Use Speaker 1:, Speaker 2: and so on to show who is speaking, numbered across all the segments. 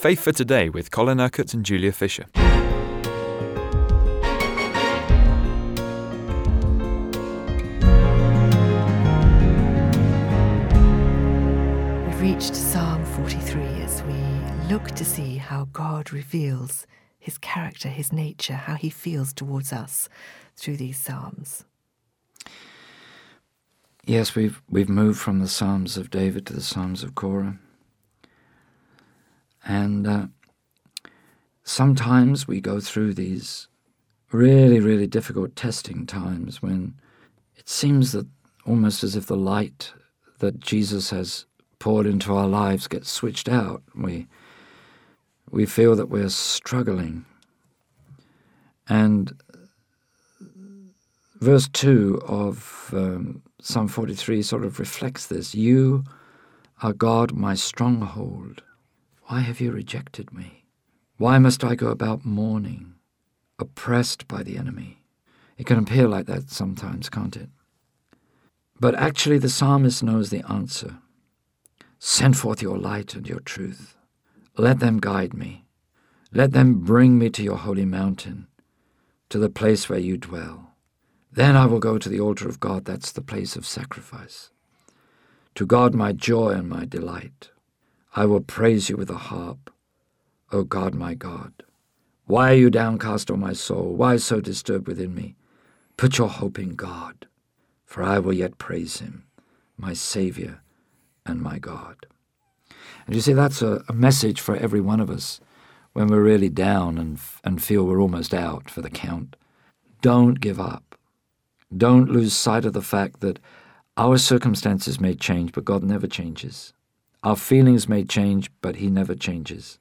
Speaker 1: Faith for Today with Colin Urquhart and Julia Fisher.
Speaker 2: We've reached Psalm 43 as we look to see how God reveals his character, his nature, how he feels towards us through these Psalms.
Speaker 3: Yes, we've we've moved from the Psalms of David to the Psalms of Korah, and uh, sometimes we go through these really, really difficult testing times when it seems that almost as if the light that Jesus has poured into our lives gets switched out. We we feel that we're struggling, and verse two of um, Psalm 43 sort of reflects this. You are God, my stronghold. Why have you rejected me? Why must I go about mourning, oppressed by the enemy? It can appear like that sometimes, can't it? But actually, the psalmist knows the answer. Send forth your light and your truth. Let them guide me. Let them bring me to your holy mountain, to the place where you dwell. Then I will go to the altar of God, that's the place of sacrifice. To God, my joy and my delight. I will praise you with a harp, O God, my God. Why are you downcast, O my soul? Why so disturbed within me? Put your hope in God, for I will yet praise him, my Saviour and my God. And you see, that's a, a message for every one of us when we're really down and, and feel we're almost out for the count. Don't give up. Don't lose sight of the fact that our circumstances may change, but God never changes. Our feelings may change, but He never changes.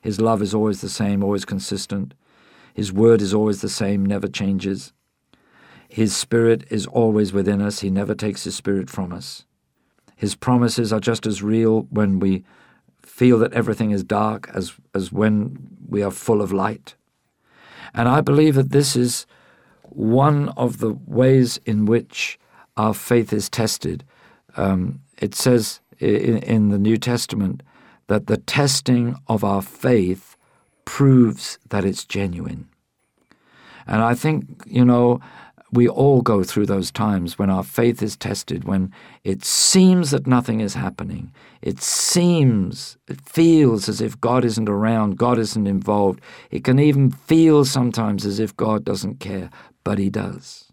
Speaker 3: His love is always the same, always consistent. His word is always the same, never changes. His spirit is always within us, He never takes His spirit from us. His promises are just as real when we feel that everything is dark as, as when we are full of light. And I believe that this is one of the ways in which our faith is tested. Um, it says in, in the New Testament that the testing of our faith proves that it's genuine. And I think, you know, we all go through those times when our faith is tested, when it seems that nothing is happening. It seems, it feels as if God isn't around, God isn't involved. It can even feel sometimes as if God doesn't care but he does.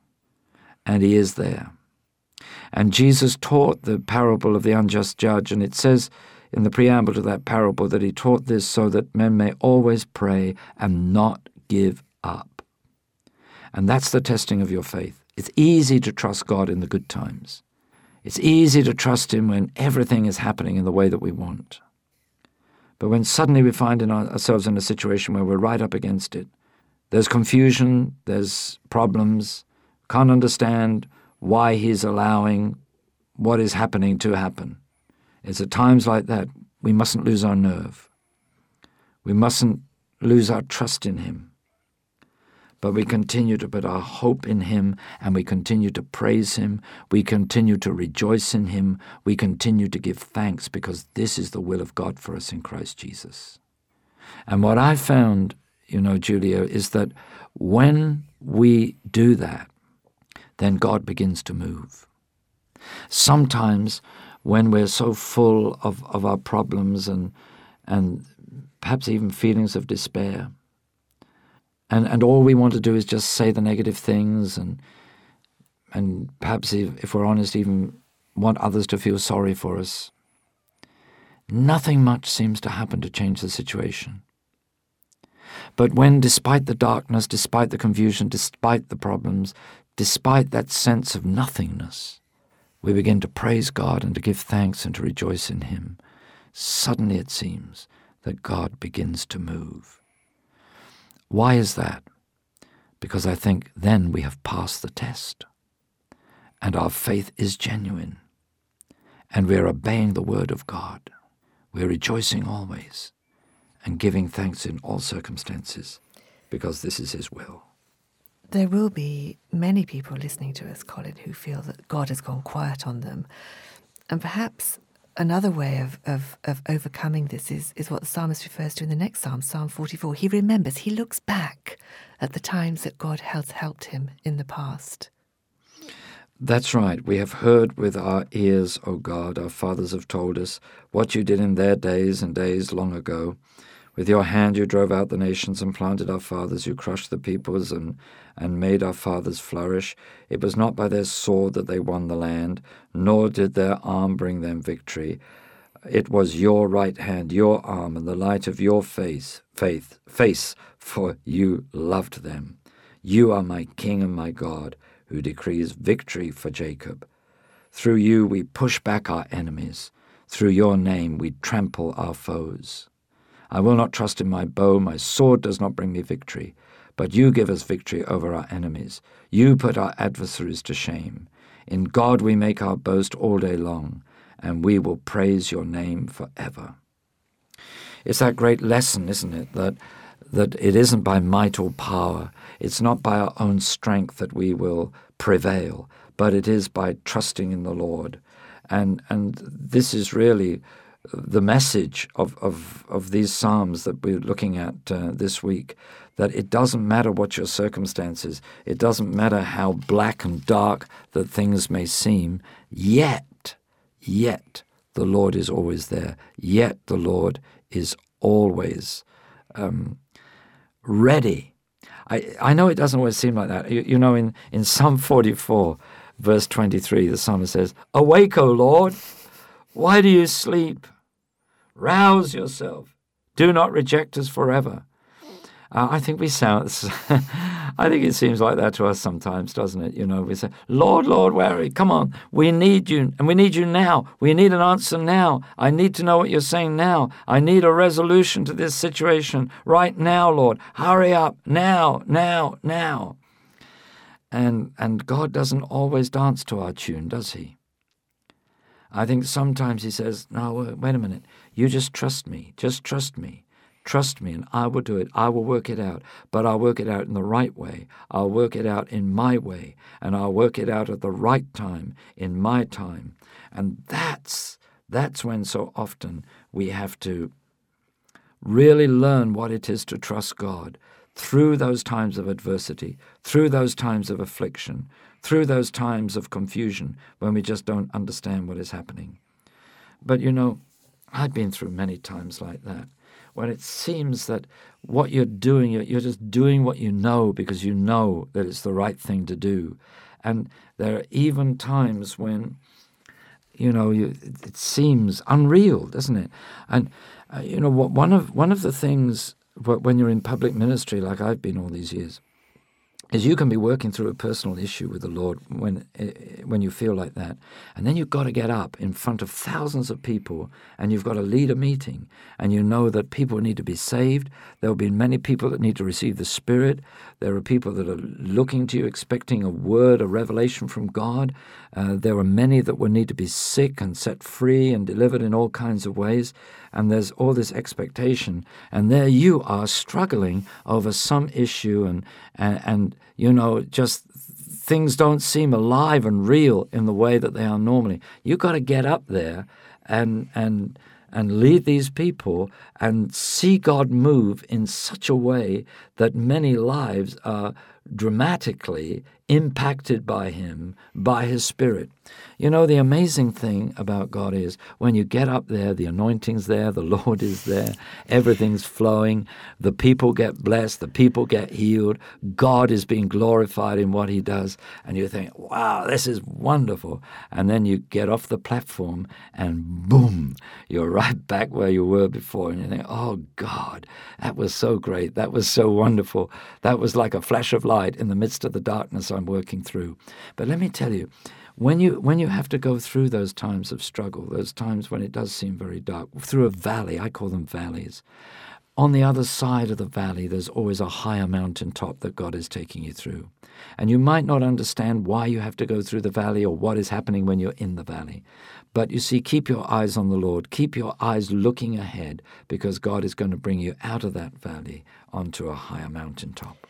Speaker 3: And he is there. And Jesus taught the parable of the unjust judge, and it says in the preamble to that parable that he taught this so that men may always pray and not give up. And that's the testing of your faith. It's easy to trust God in the good times. It's easy to trust Him when everything is happening in the way that we want. But when suddenly we find in our, ourselves in a situation where we're right up against it, there's confusion, there's problems, can't understand why he's allowing what is happening to happen. It's at times like that we mustn't lose our nerve. We mustn't lose our trust in him. But we continue to put our hope in him and we continue to praise him. We continue to rejoice in him. We continue to give thanks because this is the will of God for us in Christ Jesus. And what I found you know, Julia, is that when we do that, then God begins to move. Sometimes when we're so full of, of our problems and, and perhaps even feelings of despair, and, and all we want to do is just say the negative things and, and perhaps, if, if we're honest, even want others to feel sorry for us, nothing much seems to happen to change the situation. But when, despite the darkness, despite the confusion, despite the problems, despite that sense of nothingness, we begin to praise God and to give thanks and to rejoice in Him, suddenly it seems that God begins to move. Why is that? Because I think then we have passed the test, and our faith is genuine, and we are obeying the Word of God. We are rejoicing always and giving thanks in all circumstances because this is His will.
Speaker 2: There will be many people listening to us, Colin, who feel that God has gone quiet on them. And perhaps another way of, of, of overcoming this is, is what the psalmist refers to in the next psalm, Psalm 44. He remembers, he looks back at the times that God has helped him in the past.
Speaker 3: That's right. We have heard with our ears, O God, our fathers have told us, what you did in their days and days long ago. With your hand you drove out the nations and planted our fathers. You crushed the peoples and, and made our fathers flourish. It was not by their sword that they won the land, nor did their arm bring them victory. It was your right hand, your arm, and the light of your face, faith, face, for you loved them. You are my King and my God, who decrees victory for Jacob. Through you we push back our enemies. Through your name we trample our foes. I will not trust in my bow, my sword does not bring me victory. But you give us victory over our enemies. You put our adversaries to shame. In God we make our boast all day long, and we will praise your name forever. It's that great lesson, isn't it, that that it isn't by might or power, it's not by our own strength that we will prevail, but it is by trusting in the Lord. And and this is really the message of, of, of these Psalms that we're looking at uh, this week that it doesn't matter what your circumstances, it doesn't matter how black and dark that things may seem, yet, yet the Lord is always there, yet the Lord is always um, ready. I, I know it doesn't always seem like that. You, you know, in, in Psalm 44, verse 23, the psalmist says, Awake, O Lord! Why do you sleep? Rouse yourself. Do not reject us forever. Uh, I think we sound. I think it seems like that to us sometimes, doesn't it? You know, we say, "Lord, Lord, where are you? Come on, we need you, and we need you now. We need an answer now. I need to know what you're saying now. I need a resolution to this situation right now, Lord. Hurry up now, now, now." And and God doesn't always dance to our tune, does He? I think sometimes he says, No, wait a minute. You just trust me. Just trust me. Trust me, and I will do it. I will work it out. But I'll work it out in the right way. I'll work it out in my way. And I'll work it out at the right time, in my time. And that's that's when so often we have to really learn what it is to trust God through those times of adversity, through those times of affliction, through those times of confusion when we just don't understand what is happening. But you know, I've been through many times like that, when it seems that what you're doing, you're just doing what you know because you know that it's the right thing to do. And there are even times when, you know, you, it seems unreal, doesn't it? And uh, you know, one of one of the things when you're in public ministry, like I've been all these years, is you can be working through a personal issue with the Lord when eh, when you feel like that, and then you've got to get up in front of thousands of people, and you've got to lead a meeting, and you know that people need to be saved. There will be many people that need to receive the Spirit. There are people that are looking to you, expecting a word, a revelation from God. Uh, there are many that will need to be sick and set free and delivered in all kinds of ways, and there's all this expectation, and there you are struggling over some issue, and and, and you know just things don't seem alive and real in the way that they are normally. You've got to get up there and and and lead these people and see God move in such a way that many lives are dramatically impacted by Him, by His Spirit. You know, the amazing thing about God is when you get up there, the anointing's there, the Lord is there, everything's flowing, the people get blessed, the people get healed, God is being glorified in what He does, and you think, wow, this is wonderful. And then you get off the platform and boom, you're right back where you were before, and you think, oh God, that was so great, that was so wonderful, that was like a flash of light in the midst of the darkness I'm working through. But let me tell you, when you when you have to go through those times of struggle, those times when it does seem very dark, through a valley, I call them valleys. On the other side of the valley, there's always a higher mountain top that God is taking you through. And you might not understand why you have to go through the valley or what is happening when you're in the valley. But you see, keep your eyes on the Lord. Keep your eyes looking ahead because God is going to bring you out of that valley onto a higher mountain top.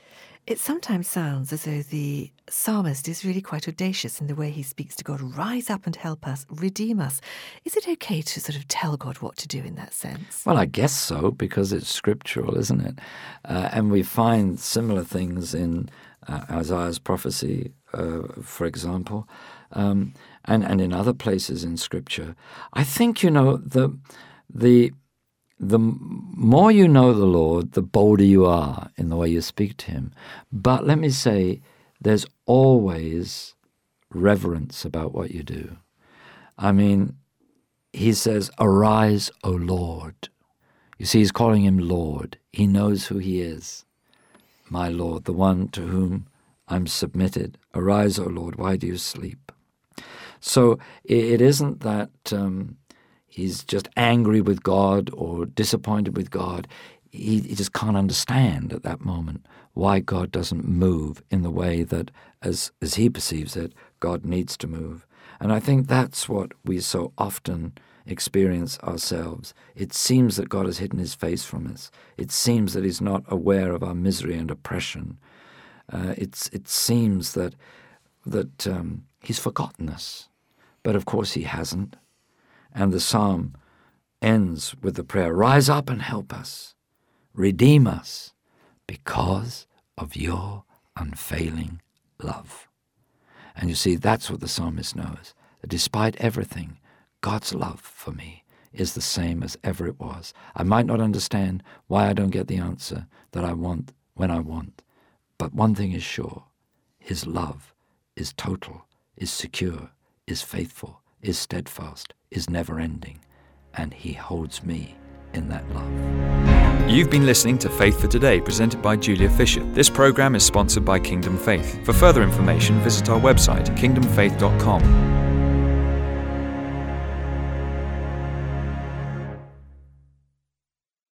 Speaker 2: It sometimes sounds as though the psalmist is really quite audacious in the way he speaks to God. Rise up and help us, redeem us. Is it okay to sort of tell God what to do in that sense?
Speaker 3: Well, I guess so, because it's scriptural, isn't it? Uh, and we find similar things in uh, Isaiah's prophecy, uh, for example, um, and, and in other places in scripture. I think, you know, the, the, the more you know the Lord, the bolder you are in the way you speak to Him. But let me say, there's always reverence about what you do. I mean, He says, Arise, O Lord. You see, He's calling Him Lord. He knows who He is. My Lord, the one to whom I'm submitted. Arise, O Lord, why do you sleep? So it isn't that. Um, he's just angry with God or disappointed with God. He, he, just can't understand at that moment why God doesn't move in the way that, as, as he perceives it, God needs to move. And I think that's what we so often experience ourselves. It seems that God has hidden his face from us. It seems that he's not aware of our misery and oppression. Uh, it's, it seems that, that um, he's forgotten us. But of course he hasn't. And the psalm ends with the prayer Rise up and help us, redeem us, because of your unfailing love. And you see, that's what the psalmist knows that despite everything, God's love for me is the same as ever it was. I might not understand why I don't get the answer that I want when I want, but one thing is sure His love is total, is secure, is faithful, is steadfast, is never ending, and He holds me in that love.
Speaker 1: You've been listening to Faith for Today, presented by Julia Fisher. This program is sponsored by Kingdom Faith. For further information, visit our website, kingdomfaith.com.